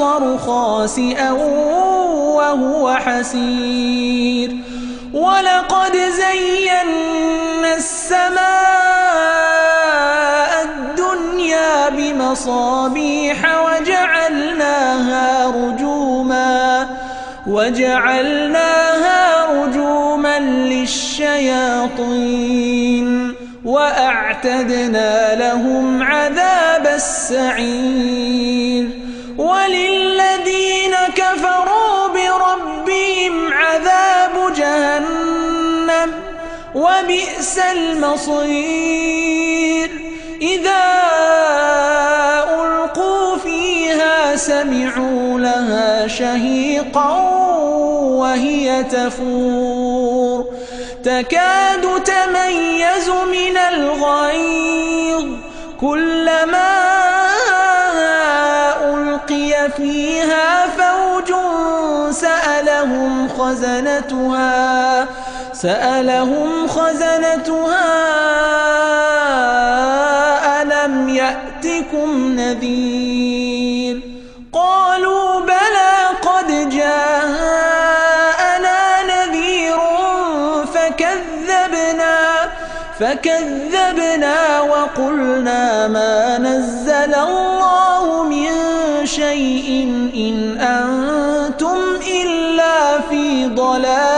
البصر خاسئا وهو حسير. ولقد زينا السماء الدنيا بمصابيح وجعلناها رجوما وجعلناها رجوما للشياطين وأعتدنا لهم عذاب السعير. وبئس المصير. إذا ألقوا فيها سمعوا لها شهيقا وهي تفور. تكاد تميز من الغيظ. كلما ألقي فيها فوج سألهم خزنتها. سألهم خزنتها ألم يأتكم نذير قالوا بلى قد جاءنا نذير فكذبنا فكذبنا وقلنا ما نزل الله من شيء إن أنتم إلا في ضلال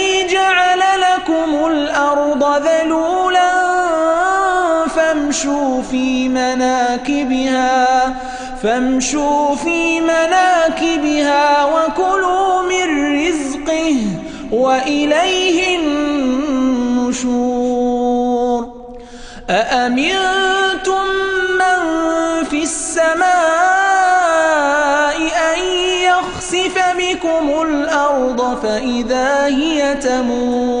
فامشوا في مناكبها فامشوا في مناكبها وكلوا من رزقه وإليه النشور. أأمنتم من في السماء أن يخسف بكم الأرض فإذا هي تمور؟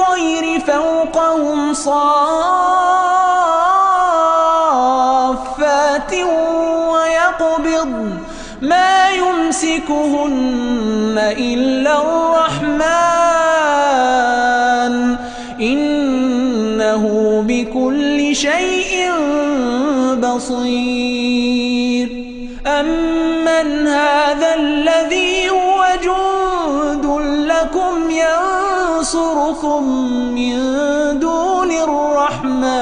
الطير فوقهم صافات ويقبض ما يمسكهن إلا الرحمن. إنه بكل شيء بصير. أمن هذا ينصركم من دون الرحمن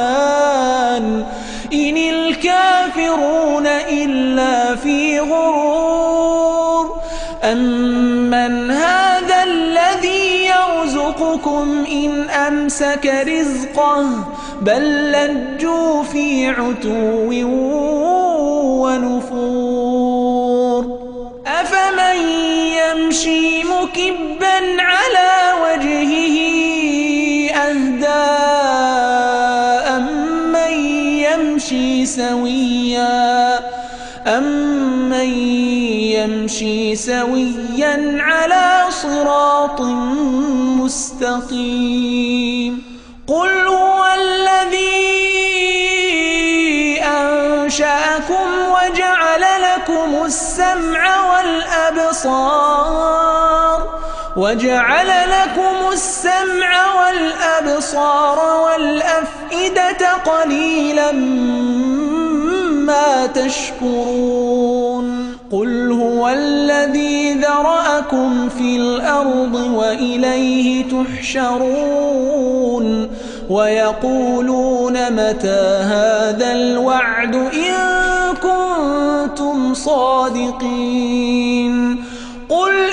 إن الكافرون إلا في غرور أمن هذا الذي يرزقكم إن أمسك رزقه بل لجوا في عتو ونفور أفمن يمشي مكبا سويا أمن يمشي سويا على صراط مستقيم. قل هو الذي أنشأكم وجعل لكم السمع والأبصار وجعل لكم السمع والأبصار والأفئدة قليلا ما تشكرون قل هو الذي ذرأكم في الأرض وإليه تحشرون ويقولون متى هذا الوعد إن كنتم صادقين قل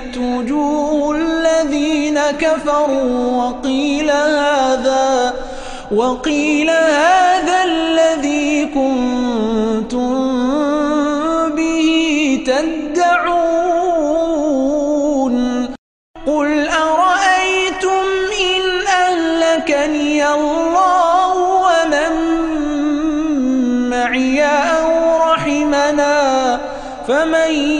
سيئت وجوه الذين كفروا وقيل هذا وقيل هذا الذي كنتم به تدعون. قل أرأيتم إن أهلكني الله ومن معي أو رحمنا فمن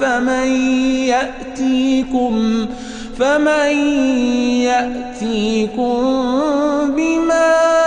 فمن يأتيكم فمن يأتيكم بماء